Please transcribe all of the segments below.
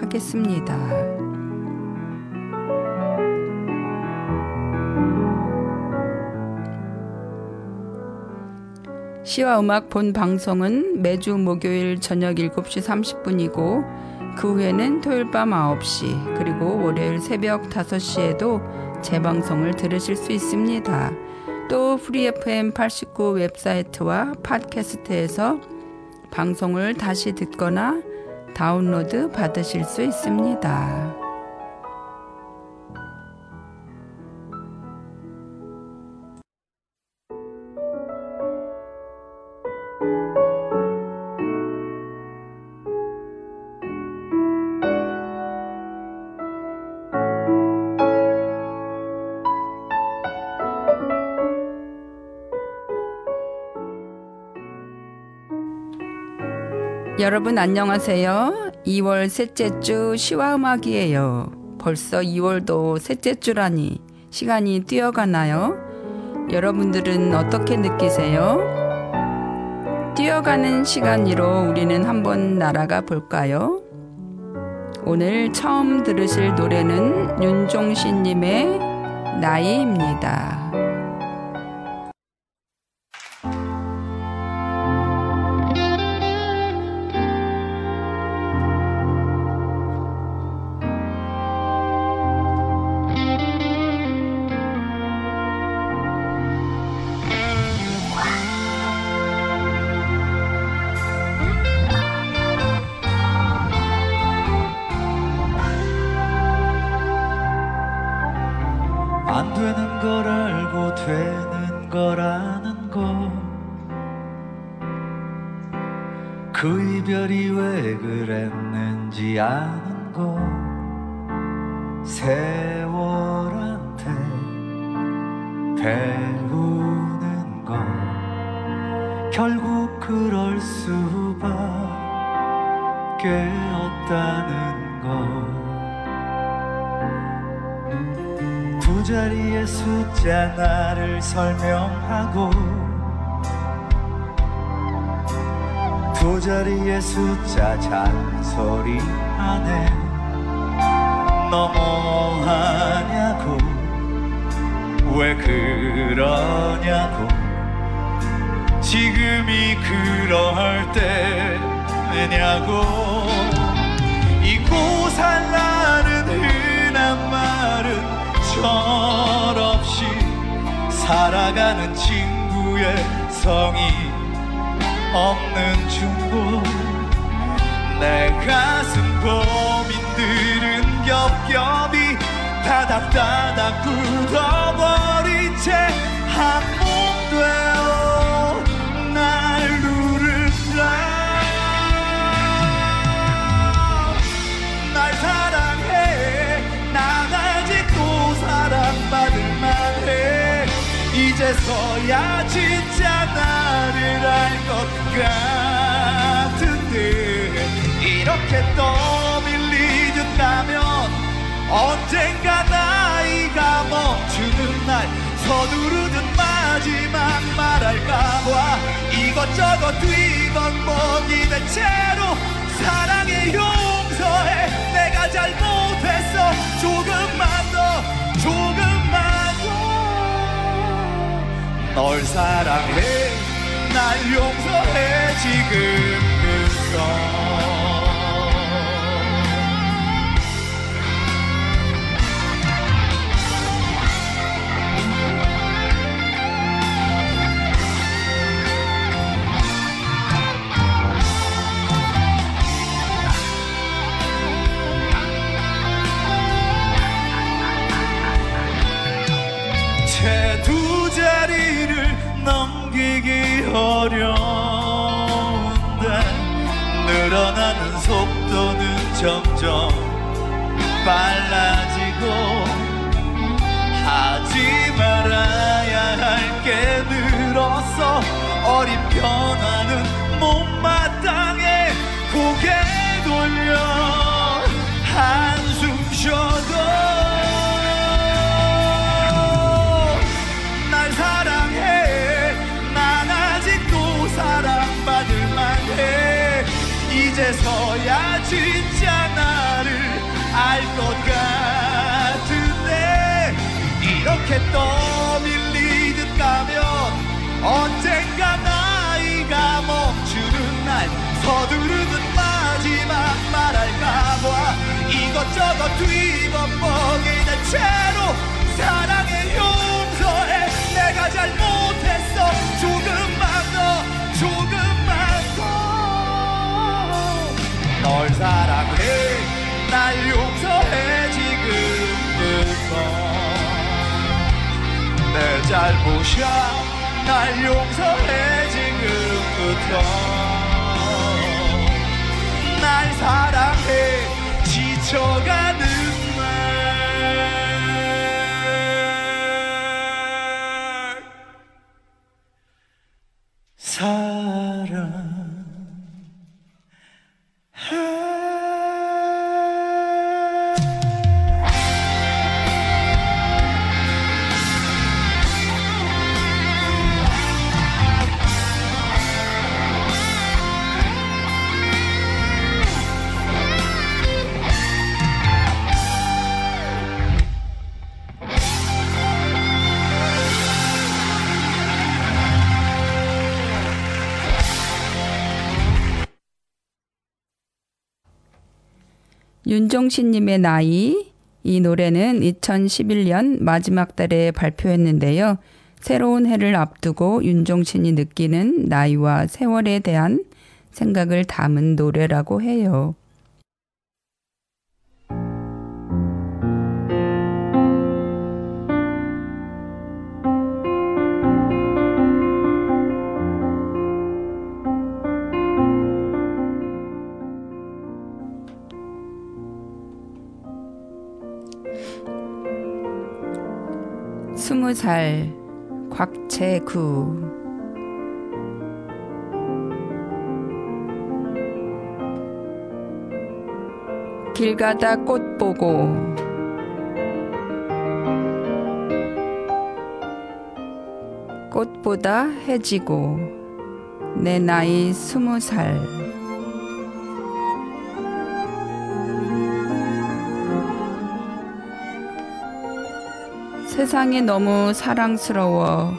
하겠습니다. 시와 음악 본 방송은 매주 목요일 저녁 7시 30분이고 그 후에는 토요일 밤 9시 그리고 월요일 새벽 5시에도 재방송을 들으실 수 있습니다. 또 프리FM 89 웹사이트와 팟캐스트에서 방송을 다시 듣거나 다운로드 받으실 수 있습니다. 여러분 안녕하세요. 2월 셋째 주 시와 음악이에요. 벌써 2월도 셋째 주라니 시간이 뛰어가나요? 여러분들은 어떻게 느끼세요? 뛰어가는 시간으로 우리는 한번 날아가 볼까요? 오늘 처음 들으실 노래는 윤종신님의 나이입니다. 설명하고 두 자리의 숫자 잔소리 안에 너무하냐고 왜 그러냐고. 지금이 그럴 때냐고. 잊고 살라는 흔한 말은 철없이 살아가는 친구의 성이 없는 중고 내 가슴 고민들은 겹겹이 다닥다닥 굳어버린 채 한 몸 되어 이제서야 진짜 나를 알 것 같은데 이렇게 떠밀리듯 가면 언젠가 나이가 멈추는 날 서두르듯 마지막 말할까봐 이것저것 뒤번복이 된 채로 사랑에 용서해 내가 잘못했어. 조금만 더 조금 널 사랑해. 날 용서해. 지금부터 점점 빨라지고 하지 말아야 할 게 늘었어 어린 변화는 못마땅해 고개 돌려 한숨 쉬어 떠밀리듯 가면 언젠가 나이가 멈추는 날 서두르듯 마지막 말할까 봐 이것저것 뒤범벅이는 채로 사랑해 용서해 내가 잘못했어. 조금 내 잘못이야 날 용서해 지금부터. 날 사랑해 지쳐가는 윤종신님의 나이 이 노래는 2011년 마지막 달에 발표했는데요. 새로운 해를 앞두고 윤종신이 느끼는 나이와 세월에 대한 생각을 담은 노래라고 해요. 스무 살 곽채구. 길 가다 꽃 보고 꽃보다 해지고 내 나이 스무 살 세상이 너무 사랑스러워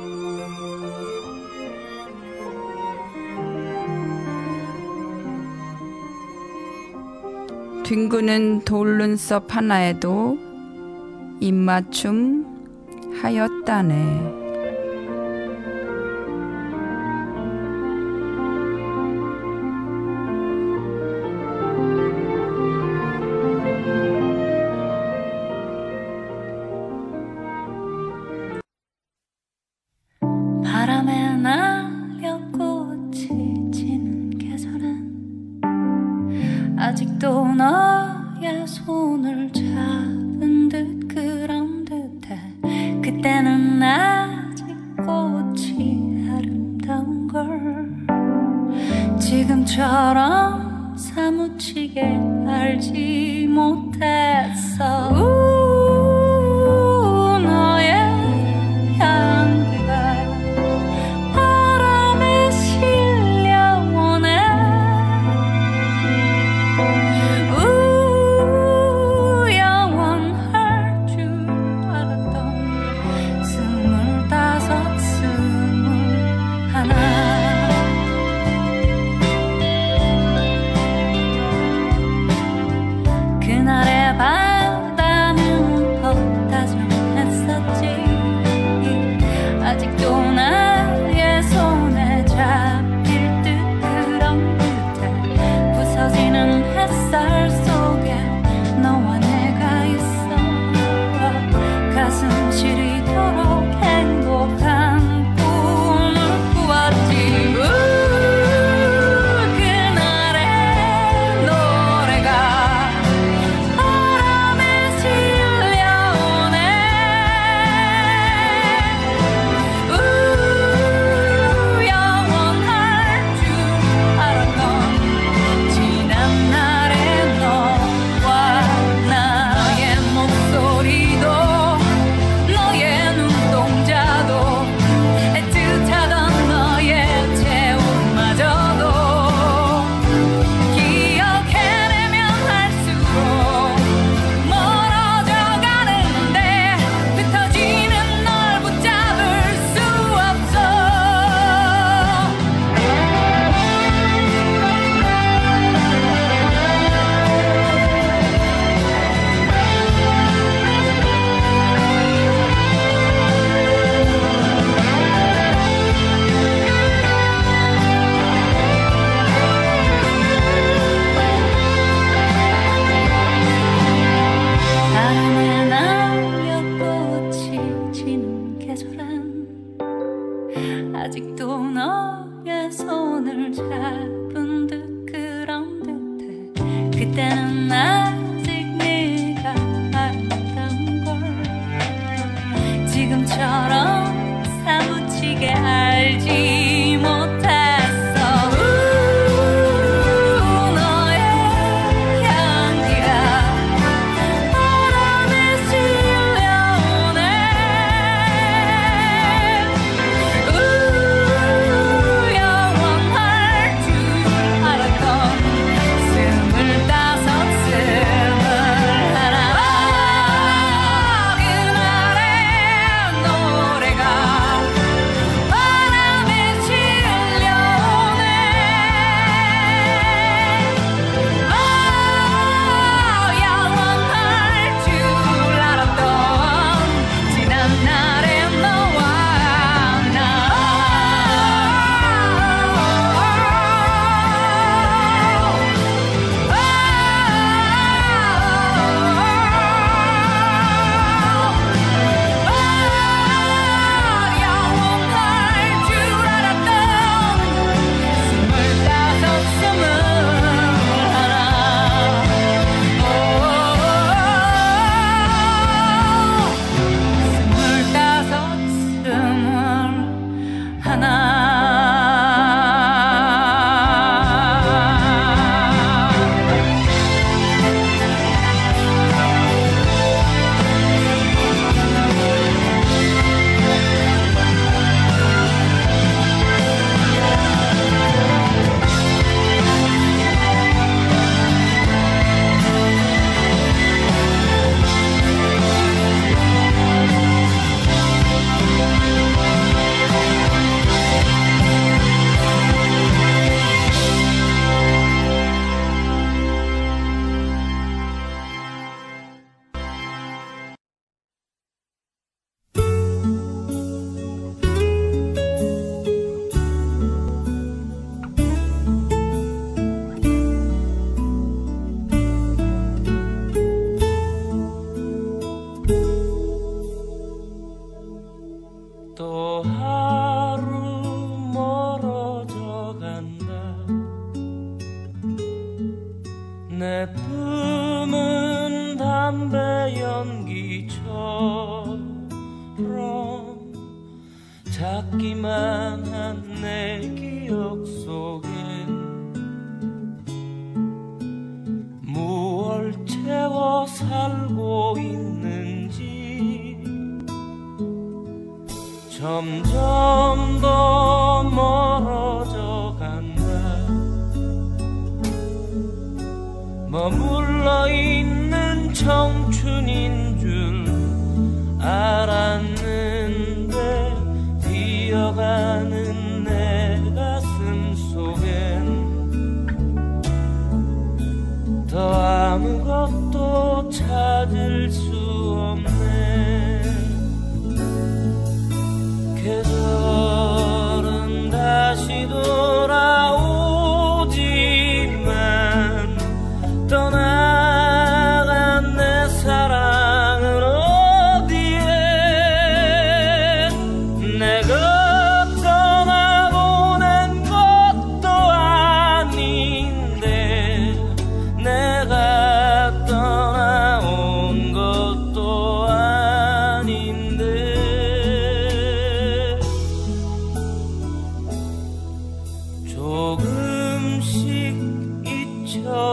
뒹구는 돌눈썹 하나에도 입맞춤 하였다네.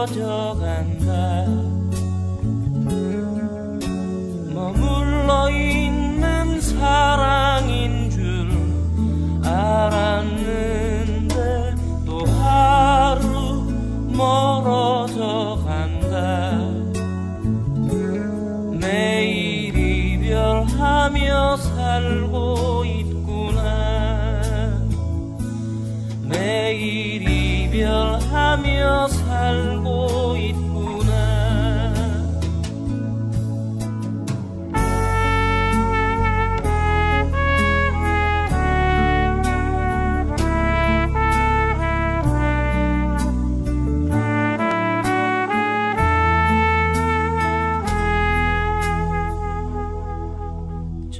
and I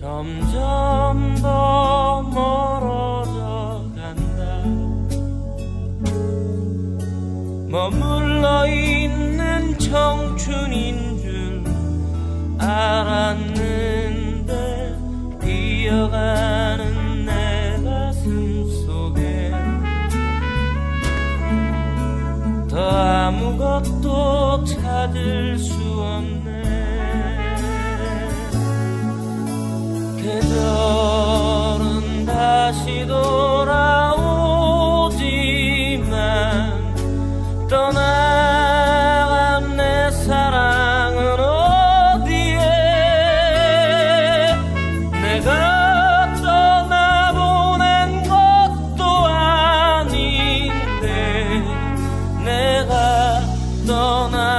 점점 더 멀어져 간다. 머물러 있는 청춘인 줄 알았네. 떠나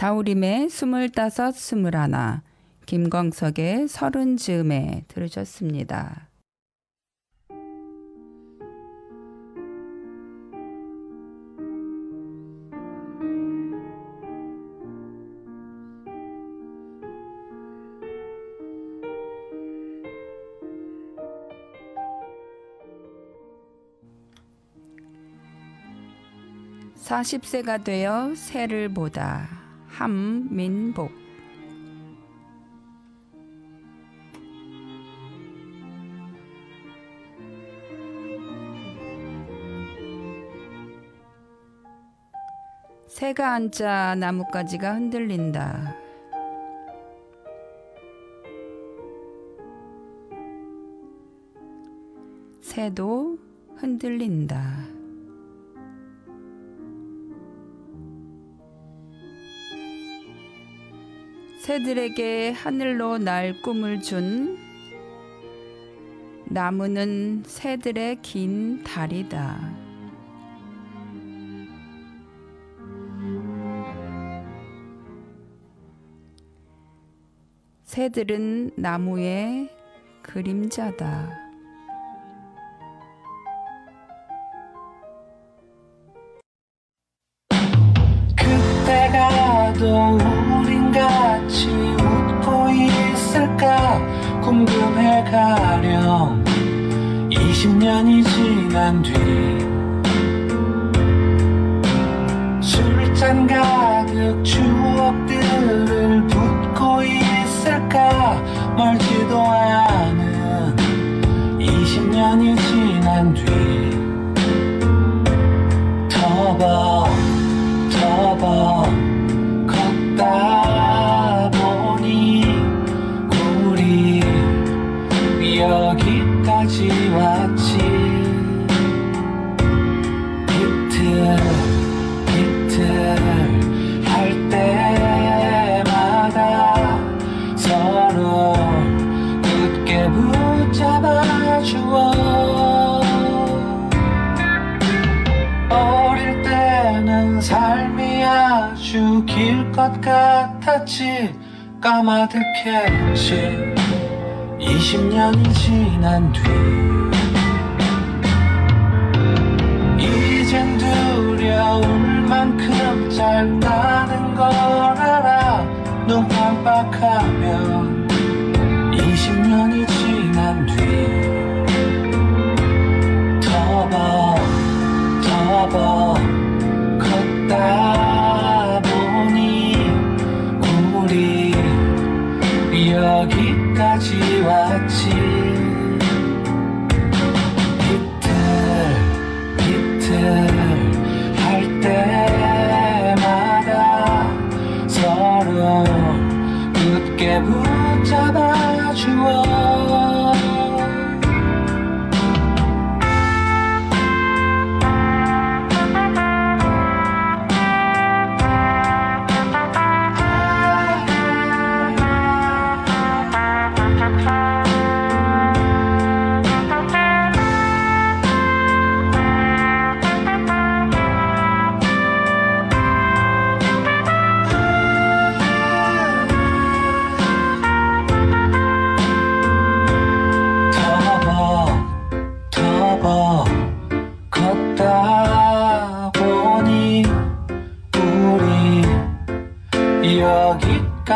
자우림의 스물다섯 스물하나 김광석의 서른 즈음에 들으셨습니다. 사십 세가 되어 새를 보다 함민복 새가 앉자 나뭇가지가 흔들린다. 새도 흔들린다. 새들에게 하늘로 날 꿈을 준 나무는 새들의 긴 다리다. 새들은 나무의 그림자다. 그때가 또 궁금해 가령 20년이 지난 뒤 술잔 가득 추억들을 붓고 있을까 멀지도 않은 20년이 지난 뒤 터벅 터벅 길것 같았지. 까마득했지 20년이 지난 뒤. 이젠 두려울 만큼 짧다는 걸 알아. 눈 깜빡하면 20년이 지난 뒤. 터벅 터벅 걷다 잡아주어.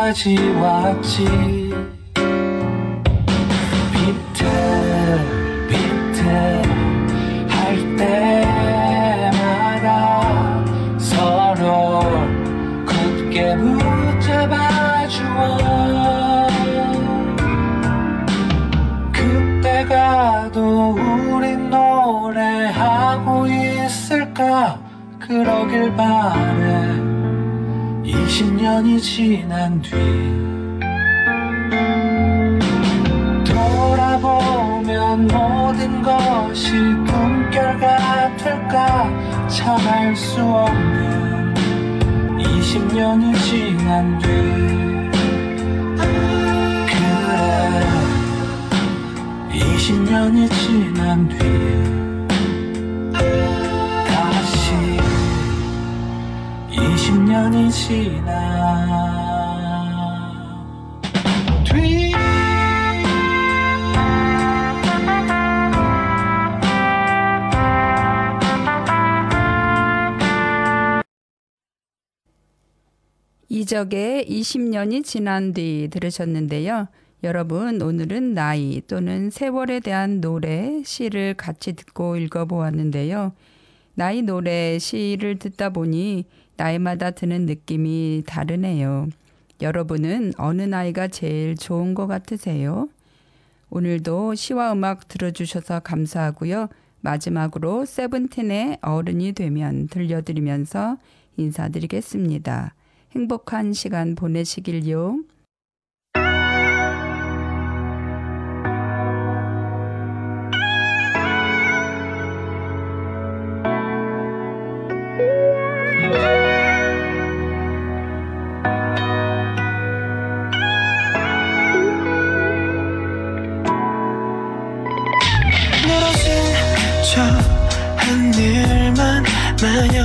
여기까지 왔지 비틀 비틀 할 때마다 서로 굳게 붙잡아 주어. 그때가 또 우리 노래하고 있을까? 그러길 바래 20년이 지난 뒤 돌아보면 모든 것이 꿈결 같을까 참을 수 없는 20년이 지난 뒤 그래 20년이 지난 뒤 20년이 지나 뒤 이적의 20년이 지난 뒤 들으셨는데요. 여러분, 오늘은 나이 또는 세월에 대한 노래, 시를 같이 듣고 읽어보았는데요. 나이 노래, 시를 듣다 보니 나이마다 드는 느낌이 다르네요. 여러분은 어느 나이가 제일 좋은 것 같으세요? 오늘도 시와 음악 들어주셔서 감사하고요. 마지막으로 세븐틴의 어른이 되면 들려드리면서 인사드리겠습니다. 행복한 시간 보내시길요. 마냥